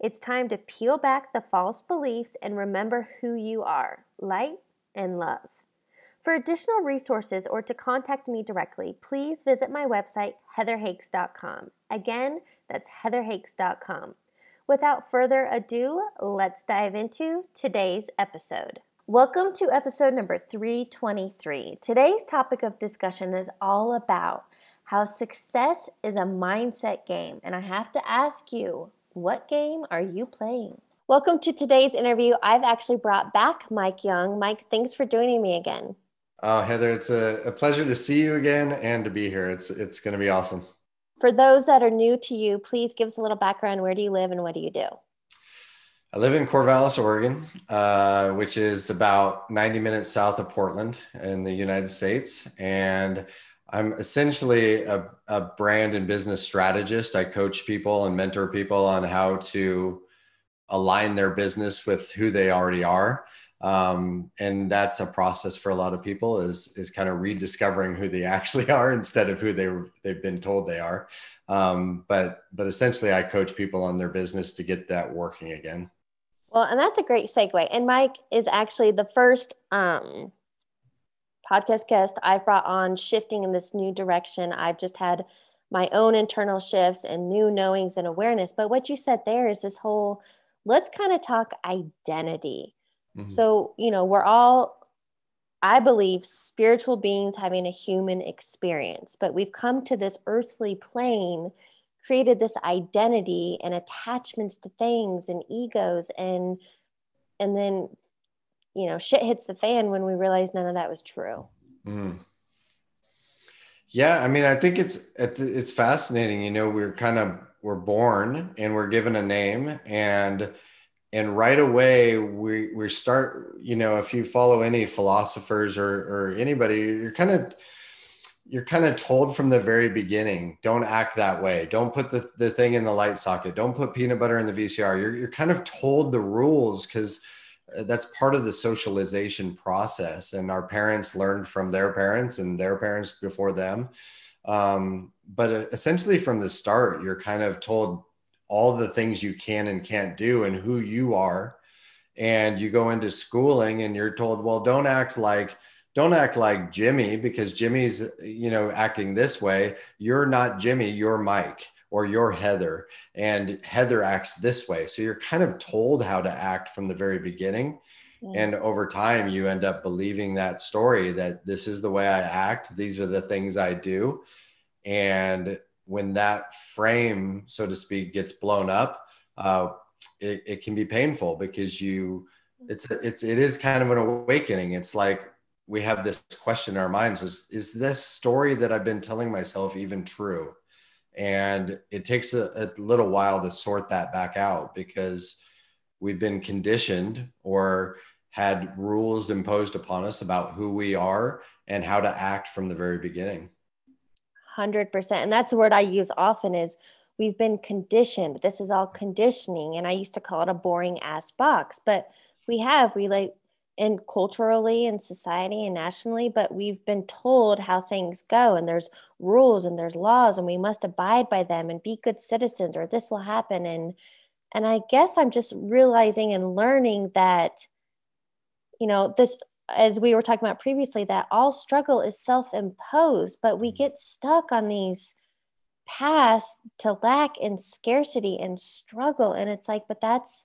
It's time to peel back the false beliefs and remember who you are light and love. For additional resources or to contact me directly, please visit my website, heatherhakes.com. Again, that's heatherhakes.com. Without further ado, let's dive into today's episode. Welcome to episode number 323. Today's topic of discussion is all about how success is a mindset game. And I have to ask you, what game are you playing? Welcome to today's interview. I've actually brought back Mike Young. Mike, thanks for joining me again. Oh, Heather, it's a, a pleasure to see you again and to be here. It's it's going to be awesome. For those that are new to you, please give us a little background. Where do you live and what do you do? I live in Corvallis, Oregon, uh, which is about 90 minutes south of Portland in the United States. And I'm essentially a, a brand and business strategist. I coach people and mentor people on how to align their business with who they already are. Um, and that's a process for a lot of people is, is kind of rediscovering who they actually are instead of who they they've been told they are. Um, but, but essentially I coach people on their business to get that working again. Well, and that's a great segue. And Mike is actually the first, um, podcast guest I've brought on shifting in this new direction. I've just had my own internal shifts and new knowings and awareness. But what you said there is this whole let's kind of talk identity. Mm-hmm. So, you know, we're all, I believe, spiritual beings having a human experience, but we've come to this earthly plane, created this identity and attachments to things and egos and and then you know shit hits the fan when we realize none of that was true. Mm. yeah i mean i think it's it's fascinating you know we're kind of we're born and we're given a name and and right away we we start you know if you follow any philosophers or or anybody you're kind of you're kind of told from the very beginning don't act that way. Don't put the, the thing in the light socket. Don't put peanut butter in the vcr you're, you're kind of told the rules because that's part of the socialization process and our parents learned from their parents and their parents before them. Um, but uh, essentially from the start you're kind of told all the things you can and can't do and who you are. And you go into schooling and you're told well don't act like don't act like jimmy because jimmy's you know acting this way. You're not jimmy you're mike or you're heather and heather acts this way so you're kind of told how to act from the very beginning and over time you end up believing that story that this is the way i act these are the things i do and when that frame, so to speak, gets blown up, uh, it, it can be painful because you, it's, it's, it is kind of an awakening. It's like we have this question in our minds is, is this story that I've been telling myself even true? And it takes a, a little while to sort that back out because we've been conditioned or had rules imposed upon us about who we are and how to act from the very beginning. 100% and that's the word i use often is we've been conditioned. This is all conditioning. And i used to call it a boring ass box but we have we like in culturally and society and nationally but we've been told how things go and there's rules and there's laws and we must abide by them and be good citizens or this will happen and and i guess i'm just realizing and learning that you know this as we were talking about previously, that all struggle is self imposed, but we mm-hmm. get stuck on these paths to lack and scarcity and struggle. And it's like, but that's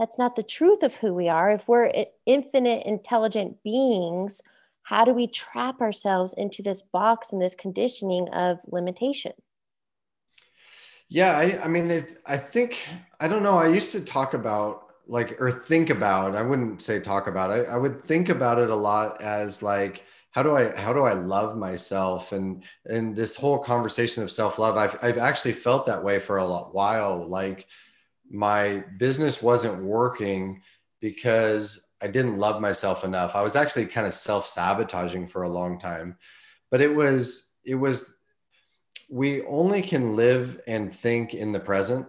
that's not the truth of who we are. If we're infinite intelligent beings, how do we trap ourselves into this box and this conditioning of limitation? Yeah, I, I mean, it, I think, I don't know. I used to talk about like or think about i wouldn't say talk about it i would think about it a lot as like how do i how do i love myself and and this whole conversation of self-love i've, I've actually felt that way for a lot while like my business wasn't working because I didn't love myself enough. I was actually kind of self-sabotaging for a long time. But it was it was we only can live and think in the present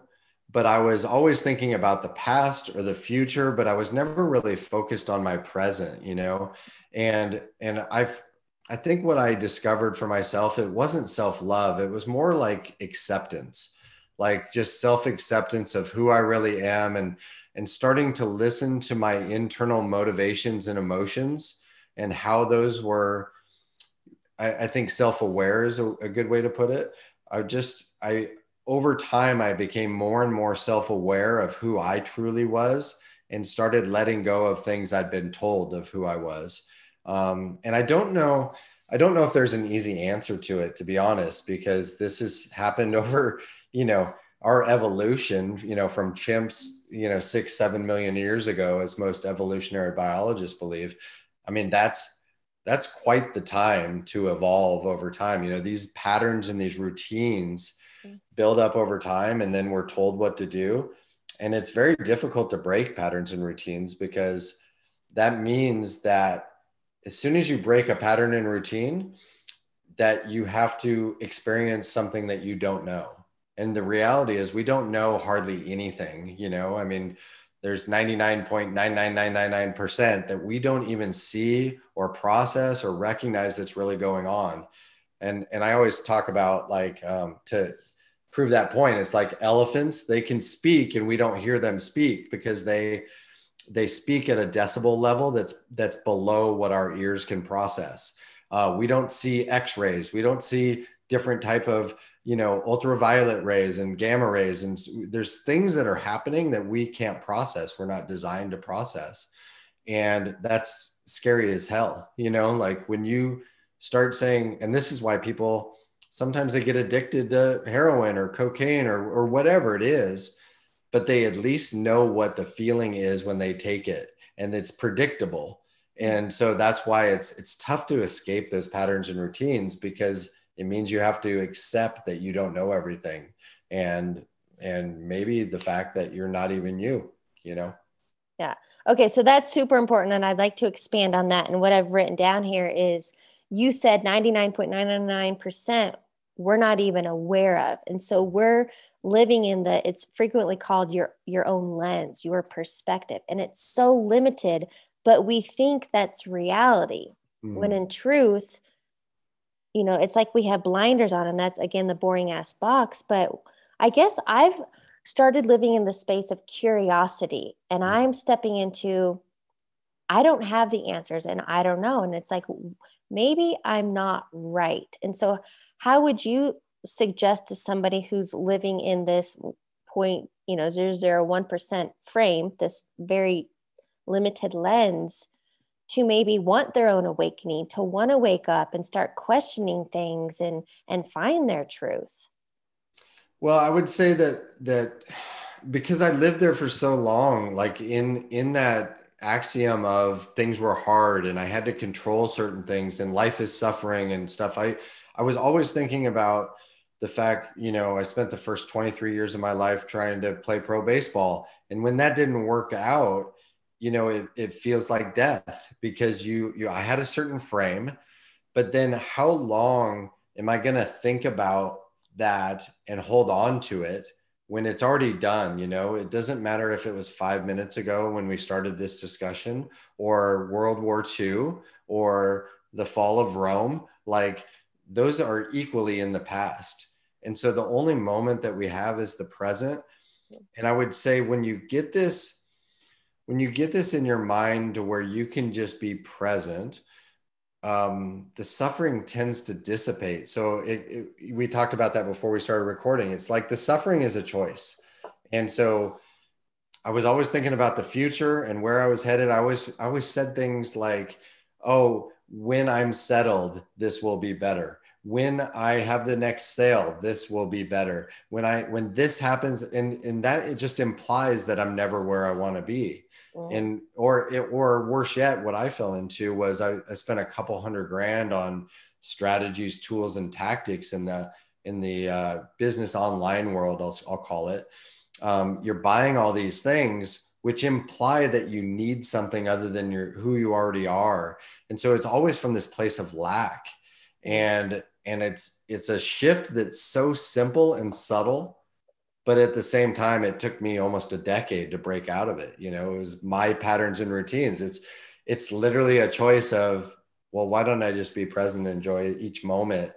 but I was always thinking about the past or the future, but I was never really focused on my present, you know? And and I've I think what I discovered for myself, it wasn't self-love, it was more like acceptance, like just self-acceptance of who I really am and and starting to listen to my internal motivations and emotions and how those were I, I think self-aware is a, a good way to put it. I just I over time, I became more and more self aware of who I truly was and started letting go of things I'd been told of who I was. Um, and I don't know, I don't know if there's an easy answer to it, to be honest, because this has happened over, you know, our evolution, you know, from chimps, you know, six, seven million years ago, as most evolutionary biologists believe. I mean, that's that's quite the time to evolve over time. You know, these patterns and these routines mm-hmm. build up over time and then we're told what to do and it's very difficult to break patterns and routines because that means that as soon as you break a pattern and routine that you have to experience something that you don't know and the reality is we don't know hardly anything you know i mean there's 99.99999% that we don't even see or process or recognize that's really going on and and i always talk about like um, to prove that point. It's like elephants, they can speak and we don't hear them speak because they they speak at a decibel level that's that's below what our ears can process. Uh, we don't see X-rays. We don't see different type of you know ultraviolet rays and gamma rays and there's things that are happening that we can't process we're not designed to process and that's scary as hell you know? Like when you start saying and this is why people sometimes they get addicted to heroin or cocaine or, or whatever it is but they at least know what the feeling is when they take it and it's predictable. And so that's why it's it's tough to escape those patterns and routines because it means you have to accept that you don't know everything and and maybe the fact that you're not even you you know? Yeah. Okay so that's super important and i'd like to expand on that. And what i've written down here is you said 99.999% we're not even aware of. And so we're living in the it's frequently called your your own lens your perspective. And it's so limited but we think that's reality. Mm. when in truth you know it's like we have blinders on and that's again the boring ass box but i guess i've started living in the space of curiosity and mm. i'm stepping into i don't have the answers and i don't know and it's like maybe I'm not right. And so, how would you suggest to somebody who's living in this point, you know, 001% frame, this very limited lens, to maybe want their own awakening, to want to wake up and start questioning things and and find their truth? Well, I would say that that because I lived there for so long, like in in that axiom of things were hard and I had to control certain things and life is suffering and stuff. I I was always thinking about the fact, you know, I spent the first 23 years of my life trying to play pro baseball. And when that didn't work out, you know, it, it feels like death because you, you, I had a certain frame, but then how long am I going to think about that and hold on to it when it's already done you know? It doesn't matter if it was five minutes ago when we started this discussion or world war ii or the fall of rome like those are equally in the past. And so the only moment that we have is the present. And i would say when you get this when you get this in your mind to where you can just be present um, the suffering tends to dissipate. So it, it, we talked about that before we started recording. It's like the suffering is a choice, and so I was always thinking about the future and where I was headed. I always I always said things like, "Oh, when I'm settled, this will be better." When I have the next sale, this will be better. When I when this happens, and and that it just implies that I'm never where I want to be Mm. And or it, or worse yet, what I fell into was I, I spent a couple hundred grand on strategies, tools, and tactics in the in the uh, business online world. I'll, I'll call it. Um, you're buying all these things which imply that you need something other than your who you already are and so it's always from this place of lack and and it's it's a shift that's so simple and subtle but at the same time it took me almost a decade to break out of it you know it was my patterns and routines. It's it's literally a choice of well why don't i just be present and enjoy each moment?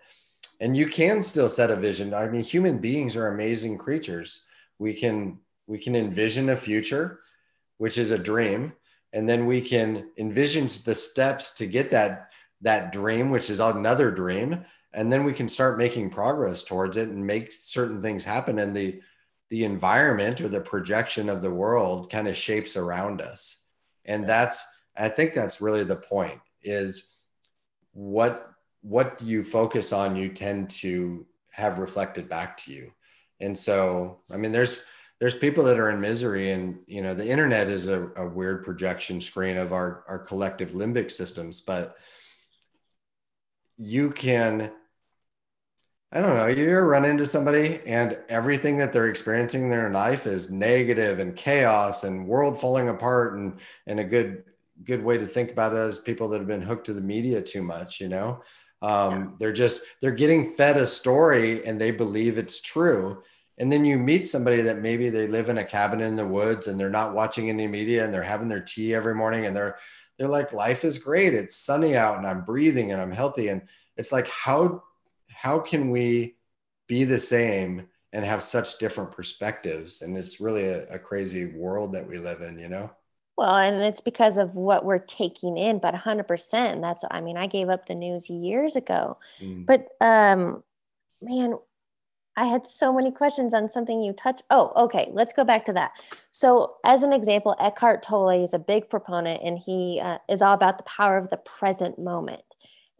And you can still set a vision. I mean human beings are amazing creatures. We can we can envision a future which is a dream and then we can envision the steps to get that that dream which is another dream and then we can start making progress towards it and make certain things happen. And the the environment or the projection of the world kind of shapes around us. And that's i think that's really the point is what what you focus on? You tend to have reflected back to you. And so i mean there's there's people that are in misery and you know the internet is a, a weird projection screen of our our collective limbic systems but you can I don't know, you run into somebody and everything that they're experiencing in their life is negative and chaos and world falling apart and and a good good way to think about it as people that have been hooked to the media too much, you know. Um, yeah. they're just they're getting fed a story and they believe it's true. And then you meet somebody that maybe they live in a cabin in the woods and they're not watching any media and they're having their tea every morning and they're they're like life is great. It's sunny out and I'm breathing and I'm healthy and it's like how how can we be the same and have such different perspectives and it's really a, a crazy world that we live in you know well, and it's because of what we're taking in, but 100%. That's, I mean, I gave up the news years ago. Mm. But, um, man, I had so many questions on something you touched. Oh, okay. Let's go back to that. So, as an example, Eckhart Tolle is a big proponent and he uh, is all about the power of the present moment.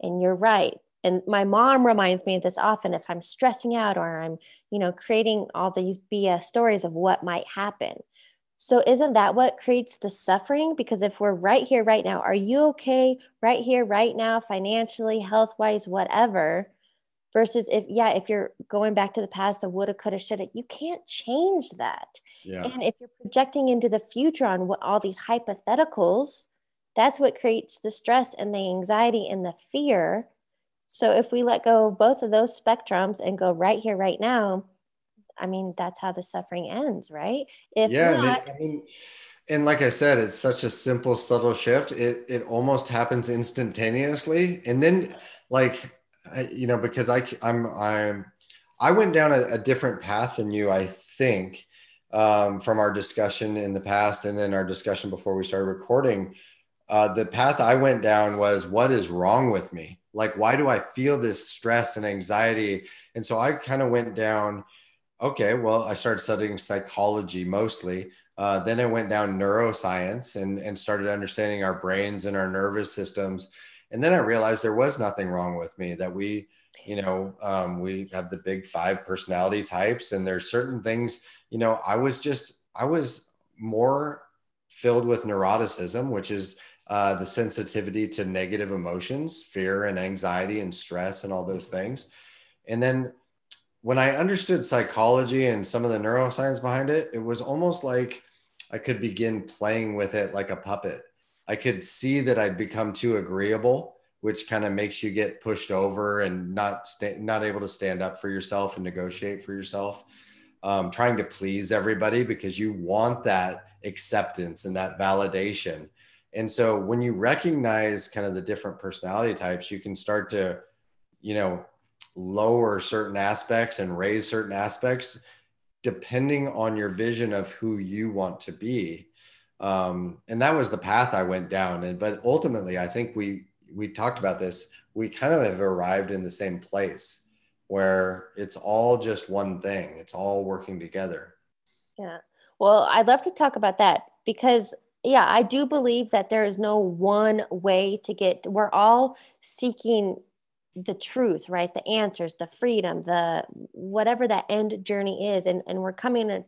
And you're right. And my mom reminds me of this often if I'm stressing out or I'm, you know, creating all these BS stories of what might happen. So, isn't that what creates the suffering? Because if we're right here, right now, are you okay right here, right now, financially, health wise, whatever? Versus if, yeah, if you're going back to the past, the woulda, coulda, shoulda, you can't change that. Yeah. And if you're projecting into the future on what all these hypotheticals, that's what creates the stress and the anxiety and the fear. So, if we let go of both of those spectrums and go right here, right now, I mean, that's how the suffering ends, right? If yeah, not, I mean, and like I said, it's such a simple, subtle shift. It it almost happens instantaneously, and then like you know, because I I'm I'm I went down a, a different path than you, I think, um, from our discussion in the past, and then our discussion before we started recording. Uh, the path I went down was what is wrong with me? Like, why do I feel this stress and anxiety? And so I kind of went down okay, well, I started studying psychology mostly. Uh, then I went down neuroscience and, and started understanding our brains and our nervous systems. And then I realized there was nothing wrong with me, that we, you know, um, we have the big five personality types, and there's certain things, you know, I was just, I was more filled with neuroticism, which is uh, the sensitivity to negative emotions, fear and anxiety and stress and all those things. And then when I understood psychology and some of the neuroscience behind it, it was almost like I could begin playing with it like a puppet. I could see that I'd become too agreeable, which kind of makes you get pushed over and not sta- not able to stand up for yourself and negotiate for yourself. Um, trying to please everybody because you want that acceptance and that validation. And so when you recognize kind of the different personality types, you can start to, you know, lower certain aspects and raise certain aspects depending on your vision of who you want to be. Um, and that was the path i went down. And but ultimately i think we we talked about this we kind of have arrived in the same place where it's all just one thing. It's all working together. Yeah. Well i'd love to talk about that because yeah i do believe that there is no one way to get we're all seeking the truth, right? The answers, the freedom, the whatever that end journey is. And, and we're coming a,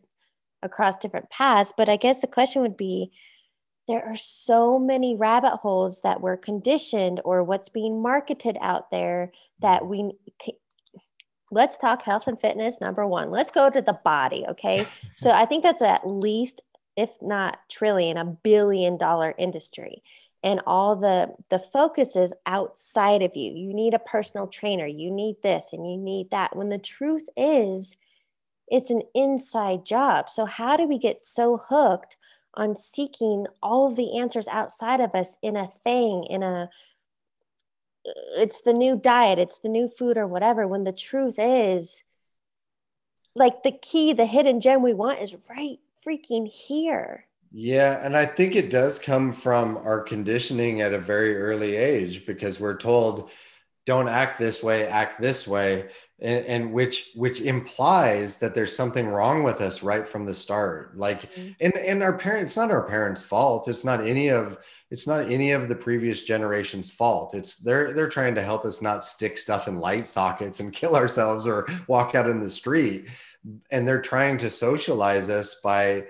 across different paths. But I guess the question would be there are so many rabbit holes that we're conditioned or what's being marketed out there that mm-hmm. we let's talk health and fitness number one let's go to the body okay so i think that's at least if not trillion, a billion dollar industry. And all the the focus is outside of you. You need a personal trainer, you need this and you need that. When the truth is, it's an inside job. So how do we get so hooked on seeking all of the answers outside of us in a thing, in a it's the new diet, it's the new food or whatever, when the truth is like the key, the hidden gem we want is right freaking here. Yeah, and I think it does come from our conditioning at a very early age because we're told don't act this way, act this way, and, and which which implies that there's something wrong with us right from the start. Like, mm-hmm. and and our parents, it's not our parents' fault. It's not any of it's not any of the previous generation's fault. It's they're they're trying to help us not stick stuff in light sockets and kill ourselves or walk out in the street and they're trying to socialize us by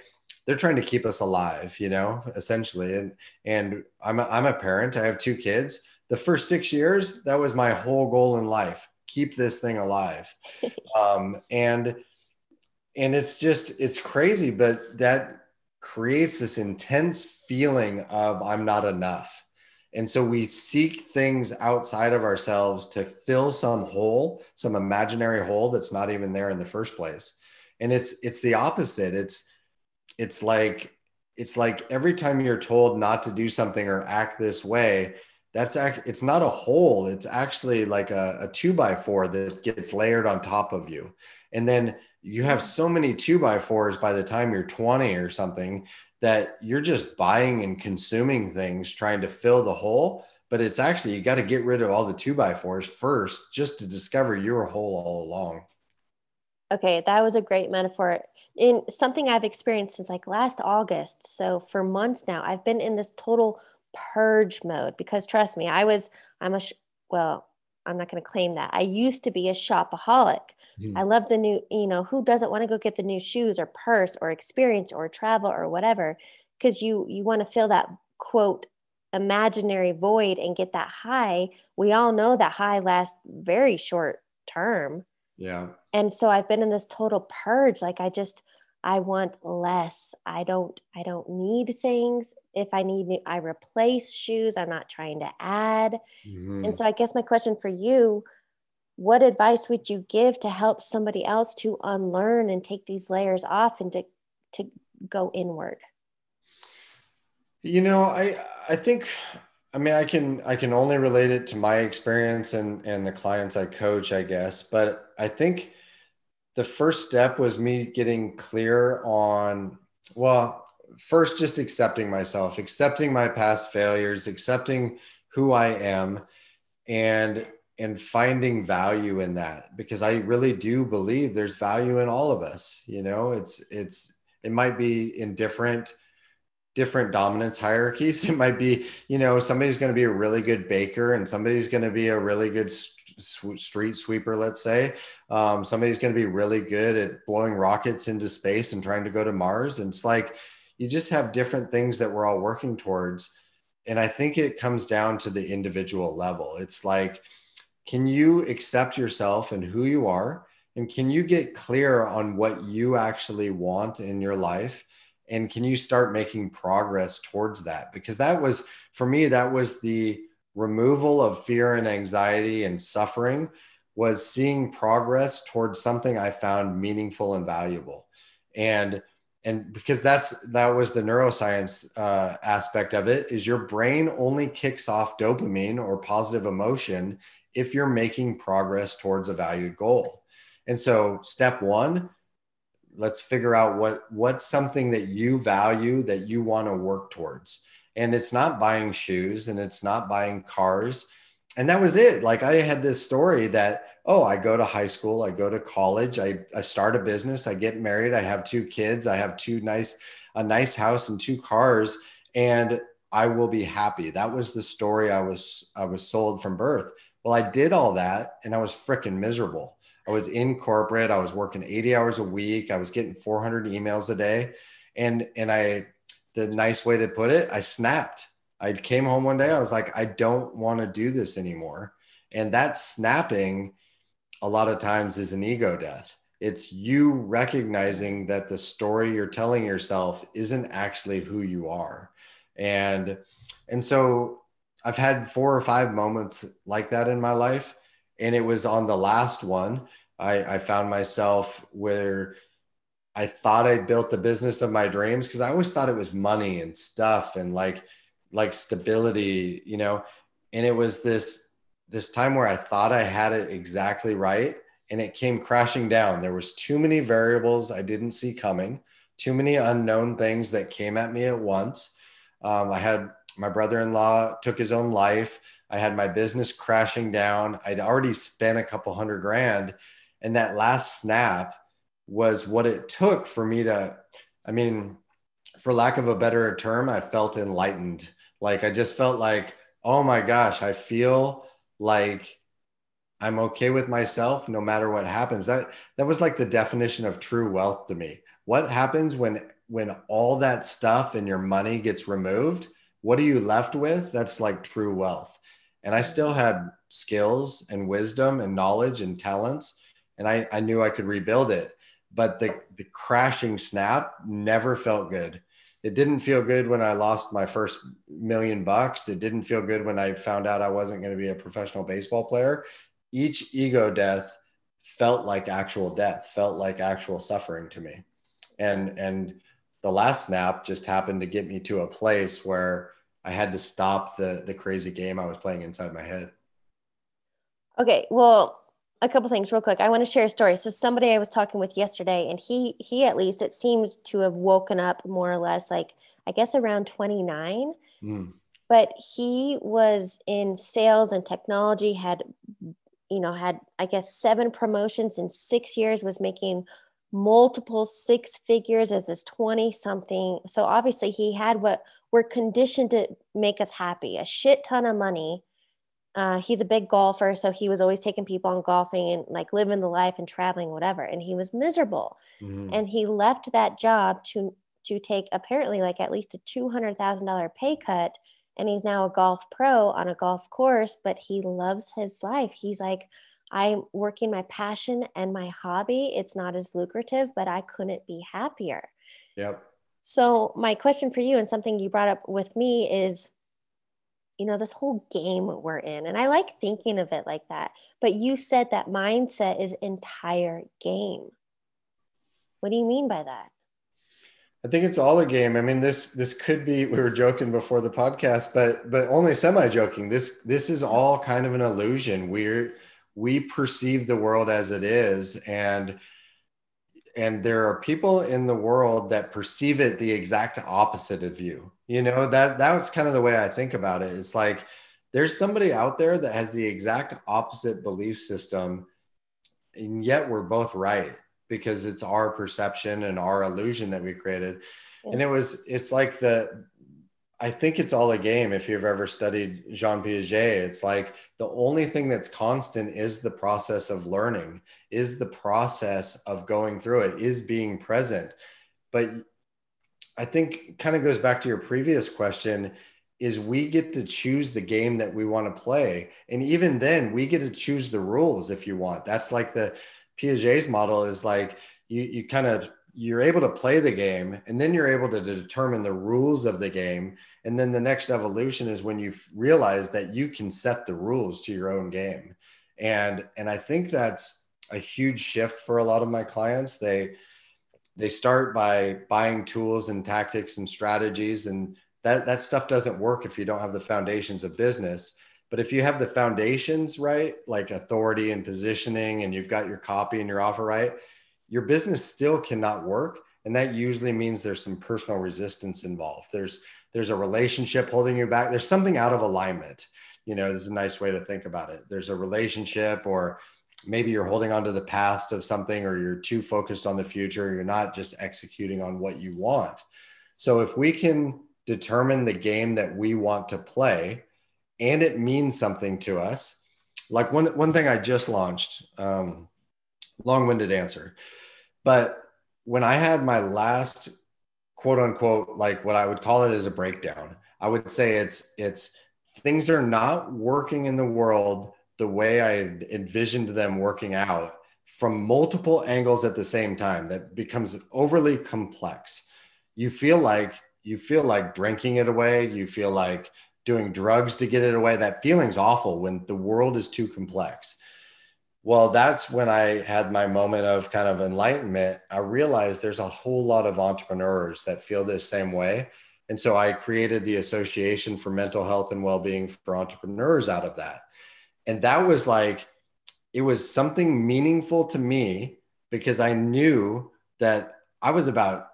they're trying to keep us alive you know essentially. And and i'm a, i'm a parent i have two kids. The first six years that was my whole goal in life keep this thing alive. Um, and and it's just it's crazy but that creates this intense feeling of i'm not enough and so we seek things outside of ourselves to fill some hole, some imaginary hole that's not even there in the first place. And it's it's the opposite. It's it's like it's like every time you're told not to do something or act this way, that's act, it's not a hole. It's actually like a, a two by four that gets layered on top of you. And then you have so many two by fours by the time you're 20 or something that you're just buying and consuming things trying to fill the hole but it's actually you got to get rid of all the two by fours first just to discover your hole all along. Okay that was a great metaphor in something i've experienced since like last august so for months now i've been in this total purge mode because trust me i was i'm a well I'm not going to claim that. I used to be a shopaholic. Mm-hmm. I love the new, you know, who doesn't want to go get the new shoes or purse or experience or travel or whatever because you you want to fill that quote imaginary void and get that high. We all know that high lasts very short term. Yeah. And so I've been in this total purge like I just I want less. I don't I don't need things. If I need new, I replace shoes. I'm not trying to add. Mm-hmm. And so I guess my question for you, what advice would you give to help somebody else to unlearn and take these layers off and to to go inward? You know, I I think I mean I can I can only relate it to my experience and and the clients I coach, I guess, but I think the first step was me getting clear on, well, first just accepting myself, accepting my past failures, accepting who I am and and finding value in that because I really do believe there's value in all of us. You know, it's it's it might be in different different dominance hierarchies. It might be, you know, somebody's going to be a really good baker and somebody's going to be a really good street sweeper, let's say. Um, somebody's going to be really good at blowing rockets into space and trying to go to Mars. And it's like you just have different things that we're all working towards. And I think it comes down to the individual level. It's like, can you accept yourself and who you are? And can you get clear on what you actually want in your life? And can you start making progress towards that? Because that was, for me, that was the removal of fear and anxiety and suffering was seeing progress towards something I found meaningful and valuable. And and because that's that was the neuroscience uh, aspect of it is your brain only kicks off dopamine or positive emotion if you're making progress towards a valued goal and so step one let's figure out what what's something that you value that you want to work towards and it's not buying shoes and it's not buying cars. And that was it. Like i had this story that oh i go to high school i go to college i, I start a business i get married i have two kids i have two nice a nice house and two cars and i will be happy. That was the story i was i was sold from birth. Well i did all that and i was freaking miserable. I was in corporate i was working 80 hours a week i was getting 400 emails a day and and i the nice way to put it, I snapped. I came home one day, I was like, I don't want to do this anymore. And that snapping, a lot of times, is an ego death. it's you recognizing that the story you're telling yourself isn't actually who you are and and so i've had four or five moments like that in my life and it was on the last one i i found myself where i thought i built the business of my dreams because i always thought it was money and stuff and like like stability you know and it was this this time where i thought i had it exactly right and it came crashing down. There was too many variables I didn't see coming, too many unknown things that came at me at once. Um, I had my brother-in-law took his own life. I had my business crashing down. I'd already spent a couple hundred grand, and that last snap was what it took for me to. I mean, for lack of a better term, I felt enlightened. Like I just felt like, oh my gosh, I feel like I'm okay with myself no matter what happens. That that was like the definition of true wealth to me. What happens when when all that stuff and your money gets removed? What are you left with? That's like true wealth. And I still had skills and wisdom and knowledge and talents, and I, I knew I could rebuild it. But the the crashing snap never felt good. It didn't feel good when I lost my first million bucks. It didn't feel good when I found out I wasn't going to be a professional baseball player each ego death felt like actual death, felt like actual suffering to me. And and the last snap just happened to get me to a place where I had to stop the the crazy game I was playing inside my head. Okay, well, a couple things real quick. I want to share a story. So somebody I was talking with yesterday and he he at least it seems to have woken up more or less like I guess around 29. Mm. But he was in sales and technology, had you know had i guess seven promotions in six years was making multiple six figures as this 20 something so obviously he had what we're conditioned to make us happy a shit ton of money uh, he's a big golfer so he was always taking people on golfing and like living the life and traveling whatever and he was miserable mm-hmm. and he left that job to to take apparently like at least a $200000 pay cut and he's now a golf pro on a golf course, but he loves his life. He's like, I'm working my passion and my hobby. It's not as lucrative, but I couldn't be happier. Yep. So, my question for you, and something you brought up with me, is you know, this whole game we're in. And I like thinking of it like that. But you said that mindset is entire game. What do you mean by that? I think it's all a game. I mean, this this could be we were joking before the podcast, but but only semi joking. This this is all kind of an illusion. We're we perceive the world as it is, and and there are people in the world that perceive it the exact opposite of you. You know that that's kind of the way I think about it. It's like there's somebody out there that has the exact opposite belief system, and yet we're both right because it's our perception and our illusion that we created. Yeah. And it was, it's like the, I think it's all a game. If you've ever studied Jean Piaget, it's like the only thing that's constant is the process of learning, is the process of going through it, is being present. But I think kind of goes back to your previous question is we get to choose the game that we want to play. And even then, we get to choose the rules if you want. That's like the Piaget's model is like you you kind of you're able to play the game and then you're able to determine the rules of the game and then the next evolution is when you realize that you can set the rules to your own game and and i think that's a huge shift for a lot of my clients they they start by buying tools and tactics and strategies and that that stuff doesn't work if you don't have the foundations of business but if you have the foundations right, like authority and positioning, and you've got your copy and your offer right, your business still cannot work. And that usually means there's some personal resistance involved. There's there's a relationship holding you back. There's something out of alignment. You know, there's a nice way to think about it. There's a relationship, or maybe you're holding on to the past of something, or you're too focused on the future. You're not just executing on what you want. So if we can determine the game that we want to play, and it means something to us. Like one one thing I just launched, um, long-winded answer, but when I had my last quote unquote like what I would call it as a breakdown, I would say it's it's things are not working in the world the way I envisioned them working out from multiple angles at the same time that becomes overly complex. You feel like you feel like drinking it away, you feel like doing drugs to get it away. That feeling's awful when the world is too complex. Well, that's when I had my moment of kind of enlightenment. I realized there's a whole lot of entrepreneurs that feel this same way. And so I created the Association for Mental Health and Wellbeing for Entrepreneurs out of that. And that was like, it was something meaningful to me because I knew that I was about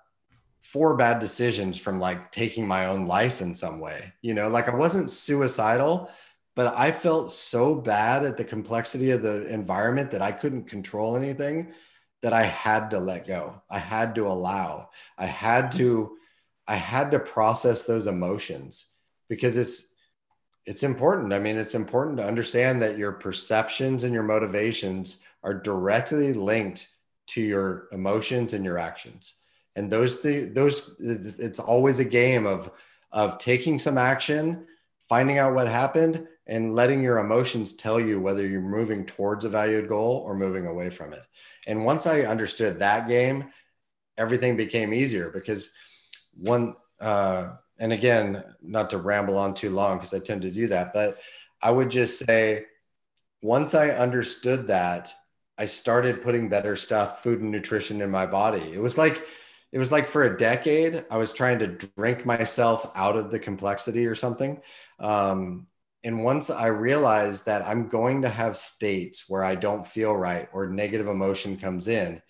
four bad decisions from like taking my own life in some way. You know, like I wasn't suicidal, but I felt so bad at the complexity of the environment that I couldn't control anything that I had to let go. I had to allow. I had to I had to process those emotions because it's it's important. I mean, it's important to understand that your perceptions and your motivations are directly linked to your emotions and your actions. And those th- those it's always a game of of taking some action, finding out what happened and letting your emotions tell you whether you're moving towards a valued goal or moving away from it. And once I understood that game, everything became easier because one, uh, and again, not to ramble on too long because I tend to do that, but I would just say once I understood that, I started putting better stuff, food and nutrition in my body. It was like, it was like for a decade, I was trying to drink myself out of the complexity or something. Um, and once I realized that I'm going to have states where I don't feel right or negative emotion comes in,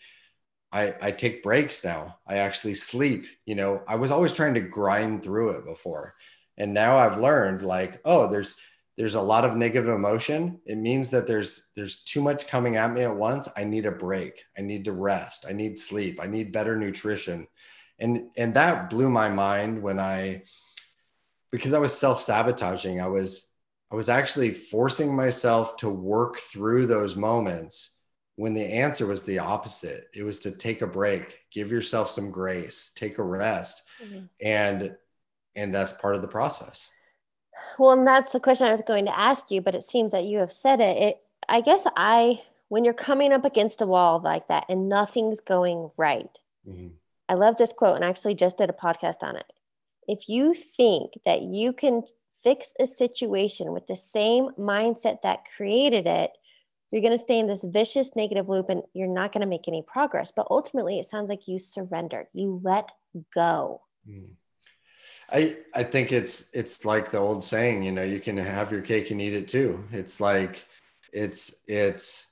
I, I take breaks now. I actually sleep. You know, I was always trying to grind through it before. And now I've learned like, oh, there's there's a lot of negative emotion. It means that there's there's too much coming at me at once. I need a break. I need to rest. I need sleep. I need better nutrition. And and that blew my mind when I because I was self-sabotaging. I was I was actually forcing myself to work through those moments when the answer was the opposite. It was to take a break, give yourself some grace, take a rest. Mm-hmm. And and that's part of the process. Well, and that's the question I was going to ask you, but it seems that you have said it. It I guess I when you're coming up against a wall like that and nothing's going right. Mm-hmm. I love this quote and I actually just did a podcast on it. If you think that you can fix a situation with the same mindset that created it, you're going to stay in this vicious negative loop and you're not going to make any progress. But ultimately, it sounds like you surrendered, you let go. Mm. I, I think it's it's like the old saying, you know, you can have your cake and eat it too. It's like it's it's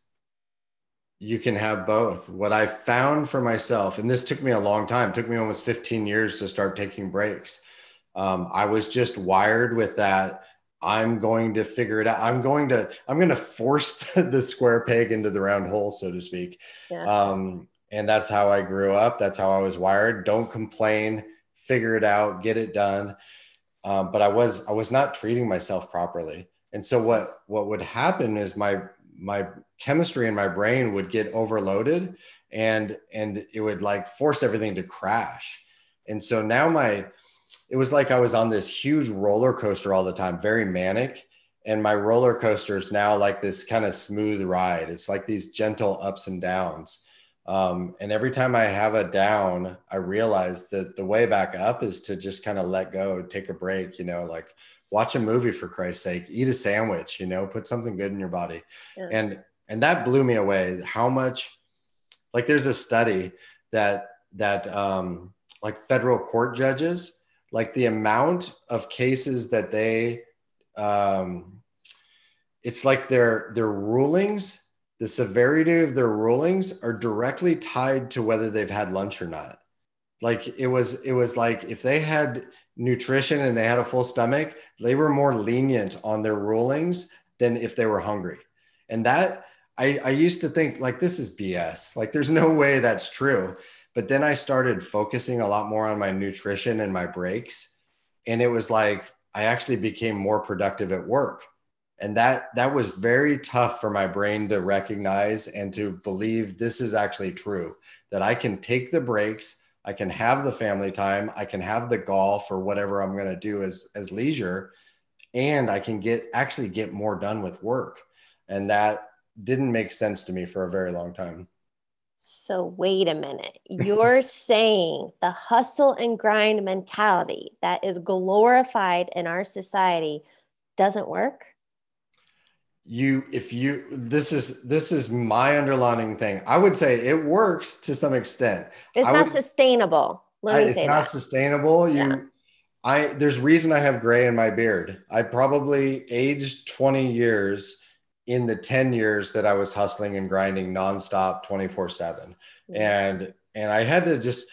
you can have both. What I found for myself, and this took me a long time, took me almost 15 years to start taking breaks um, I was just wired with that. I'm going to figure it out. I'm going to I'm going to force the square peg into the round hole, so to speak. Yeah. Um, and that's how I grew up. That's how I was wired. Don't complain. Figure it out. Get it done. Um, but I was I was not treating myself properly. And so what what would happen is my my chemistry in my brain would get overloaded and and it would like force everything to crash. And so now my it was like I was on this huge roller coaster all the time, very manic. And my roller coaster is now like this kind of smooth ride. It's like these gentle ups and downs. Um, and every time I have a down, I realize that the way back up is to just kind of let go, take a break, you know, like watch a movie for Christ's sake, eat a sandwich, you know, put something good in your body. Yeah. And and that blew me away how much like there's a study that that um like federal court judges like the amount of cases that they um, it's like their their rulings the severity of their rulings are directly tied to whether they've had lunch or not. Like it was it was like if they had nutrition and they had a full stomach they were more lenient on their rulings than if they were hungry. And that i i used to think like this is bs like there's no way that's true but then I started focusing a lot more on my nutrition and my breaks. And it was like I actually became more productive at work. And that that was very tough for my brain to recognize and to believe this is actually true that I can take the breaks, I can have the family time, I can have the golf or whatever I'm going to do as as leisure and I can get actually get more done with work. And that didn't make sense to me for a very long time. So, wait a minute. You're saying the hustle and grind mentality that is glorified in our society doesn't work? You, if you, this is this is my underlining thing. I would say it works to some extent. It's I not would, sustainable. Let me it's say not that. sustainable. You, Yeah. I there's reason I have gray in my beard. I probably aged 20 years in the 10 years that I was hustling and grinding nonstop 24 7. And and I had to just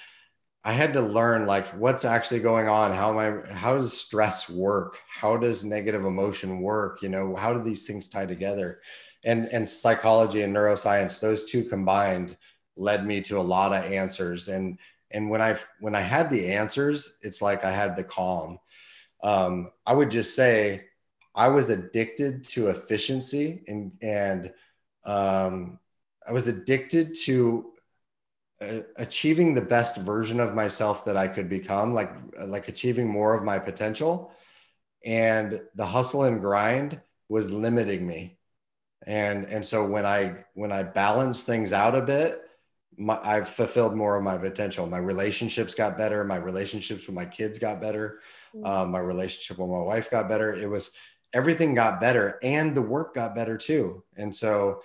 I had to learn like what's actually going on. How am I how does stress work? How does negative emotion work? You know, how do these things tie together? And and psychology and neuroscience, those two combined led me to a lot of answers. And and when I when I had the answers, it's like I had the calm. Um, I would just say I was addicted to efficiency and and um, I was addicted to uh, achieving the best version of myself that I could become, like like achieving more of my potential. And the hustle and grind was limiting me. And and so when I when I balanced things out a bit, my, I've fulfilled more of my potential. My relationships got better. My relationships with my kids got better. Um, my relationship with my wife got better. It was everything got better, and the work got better too. And so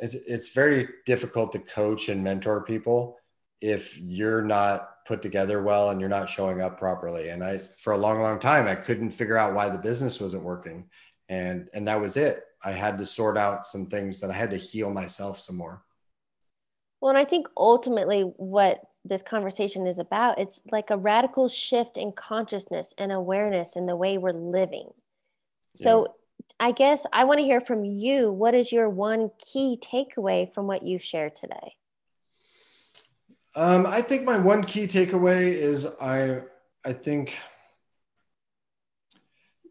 it's it's very difficult to coach and mentor people if you're not put together well and you're not showing up properly. And I, for a long, long time, I couldn't figure out why the business wasn't working, and and that was it. I had to sort out some things that I had to heal myself some more. Well, and I think ultimately what this conversation is about, it's like a radical shift in consciousness and awareness in the way we're living. So I guess I want to hear from you. What is your one key takeaway from what you've shared today? Um, I think my one key takeaway is I I think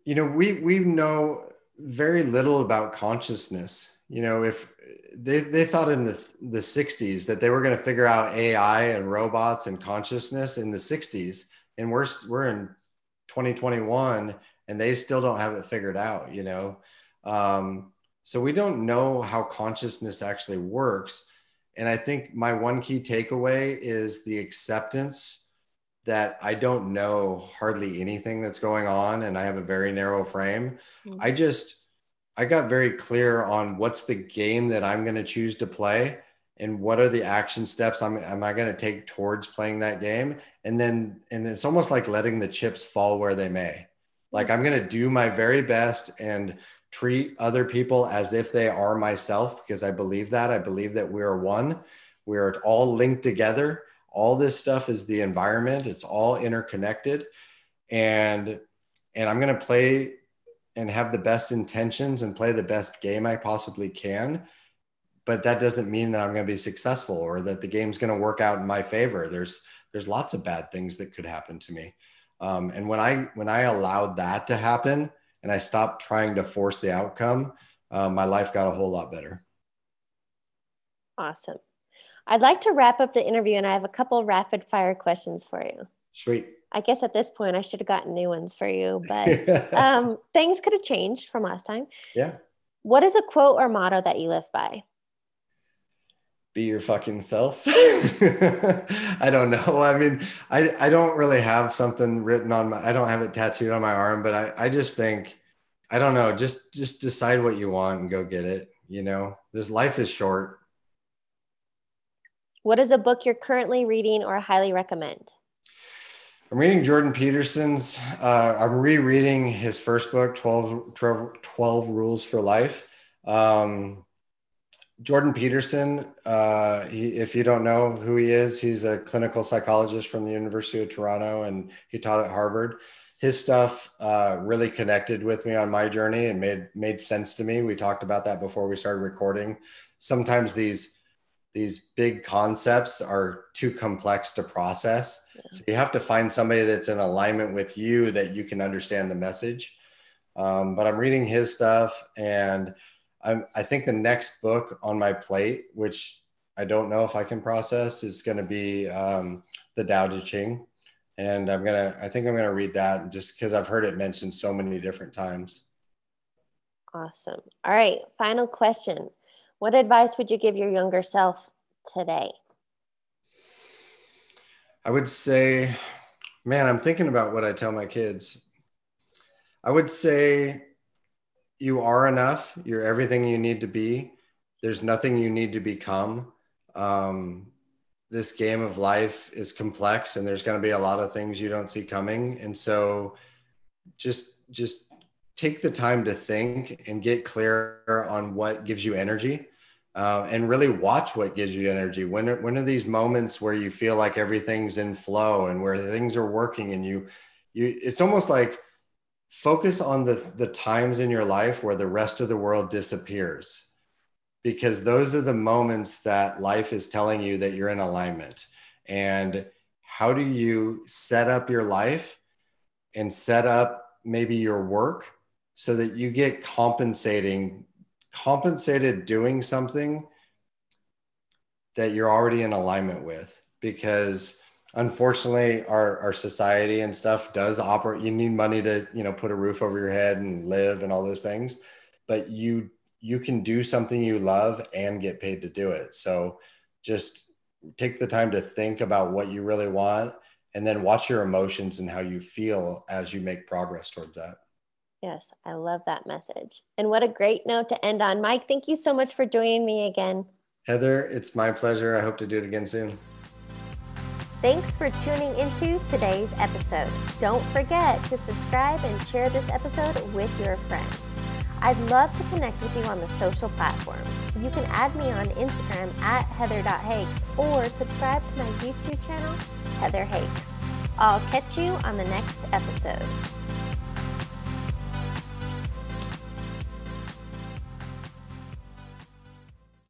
you know we we know very little about consciousness. You know, if they, they thought in the the 60s that they were going to figure out AI and robots and consciousness in the 60s, and we're we're in 2021 and they still don't have it figured out. You know, um, so we don't know how consciousness actually works. And I think my one key takeaway is the acceptance that I don't know hardly anything that's going on and I have a very narrow frame. Mhm. I just, I got very clear on what's the game that I'm going to choose to play and what are the action steps I'm, am I going to take towards playing that game? And then, and it's almost like letting the chips fall where they may. Like I'm going to do my very best and treat other people as if they are myself because I believe that. I believe that we are one. We are all linked together. All this stuff is the environment. It's all interconnected. And and I'm going to play and have the best intentions and play the best game I possibly can. But that doesn't mean that I'm going to be successful or that the game's going to work out in my favor. There's there's lots of bad things that could happen to me. Um, and when I when I allowed that to happen and I stopped trying to force the outcome, uh, my life got a whole lot better. Awesome. I'd like to wrap up the interview, and I have a couple rapid fire questions for you. Sweet. I guess at this point, I should have gotten new ones for you, but um, things could have changed from last time. yeah. What is a quote or motto that you live by? Be your fucking self. I don't know. I mean, I, I don't really have something written on my, I don't have it tattooed on my arm, but I, I just think, I don't know, just, just decide what you want and go get it. You know, this life is short. What is a book you're currently reading or highly recommend? I'm reading Jordan Peterson's. Uh, I'm rereading his first book, 12, 12, 12 Rules for Life. Um, Jordan Peterson, uh, he, if you don't know who he is, he's a clinical psychologist from the University of Toronto and he taught at Harvard. His stuff uh, really connected with me on my journey and made made sense to me. We talked about that before we started recording. Sometimes these these big concepts are too complex to process. So you have to find somebody that's in alignment with you that you can understand the message. Um, but I'm reading his stuff, and I'm, I think the next book on my plate, which I don't know if I can process, is going to be um, the Tao Te Ching. And I'm gonna, I think I'm gonna read that just because I've heard it mentioned so many different times. Awesome. All right. Final question. What advice would you give your younger self today? I would say, man, I'm thinking about what I tell my kids. I would say you are enough. You're everything you need to be. There's nothing you need to become. Um, this game of life is complex and there's going to be a lot of things you don't see coming. And so just, just take the time to think and get clear on what gives you energy. Uh, and really watch what gives you energy. When are, when are these moments where you feel like everything's in flow and where things are working and you, you, it's almost like focus on the the times in your life where the rest of the world disappears because those are the moments that life is telling you that you're in alignment. And how do you set up your life and set up maybe your work so that you get compensating compensated doing something that you're already in alignment with? Because unfortunately our, our society and stuff does operate you need money to you know put a roof over your head and live and all those things but you you can do something you love and get paid to do it. So just take the time to think about what you really want and then watch your emotions and how you feel as you make progress towards that. Yes i love that message. And what a great note to end on. Mike thank you so much for joining me again. Heather it's my pleasure. I hope to do it again soon Thanks for tuning into today's episode. Don't forget to subscribe and share this episode with your friends. I'd love to connect with you on the social platforms. You can add me on Instagram at heather.hakes or subscribe to my YouTube channel, Heather Hakes. I'll catch you on the next episode.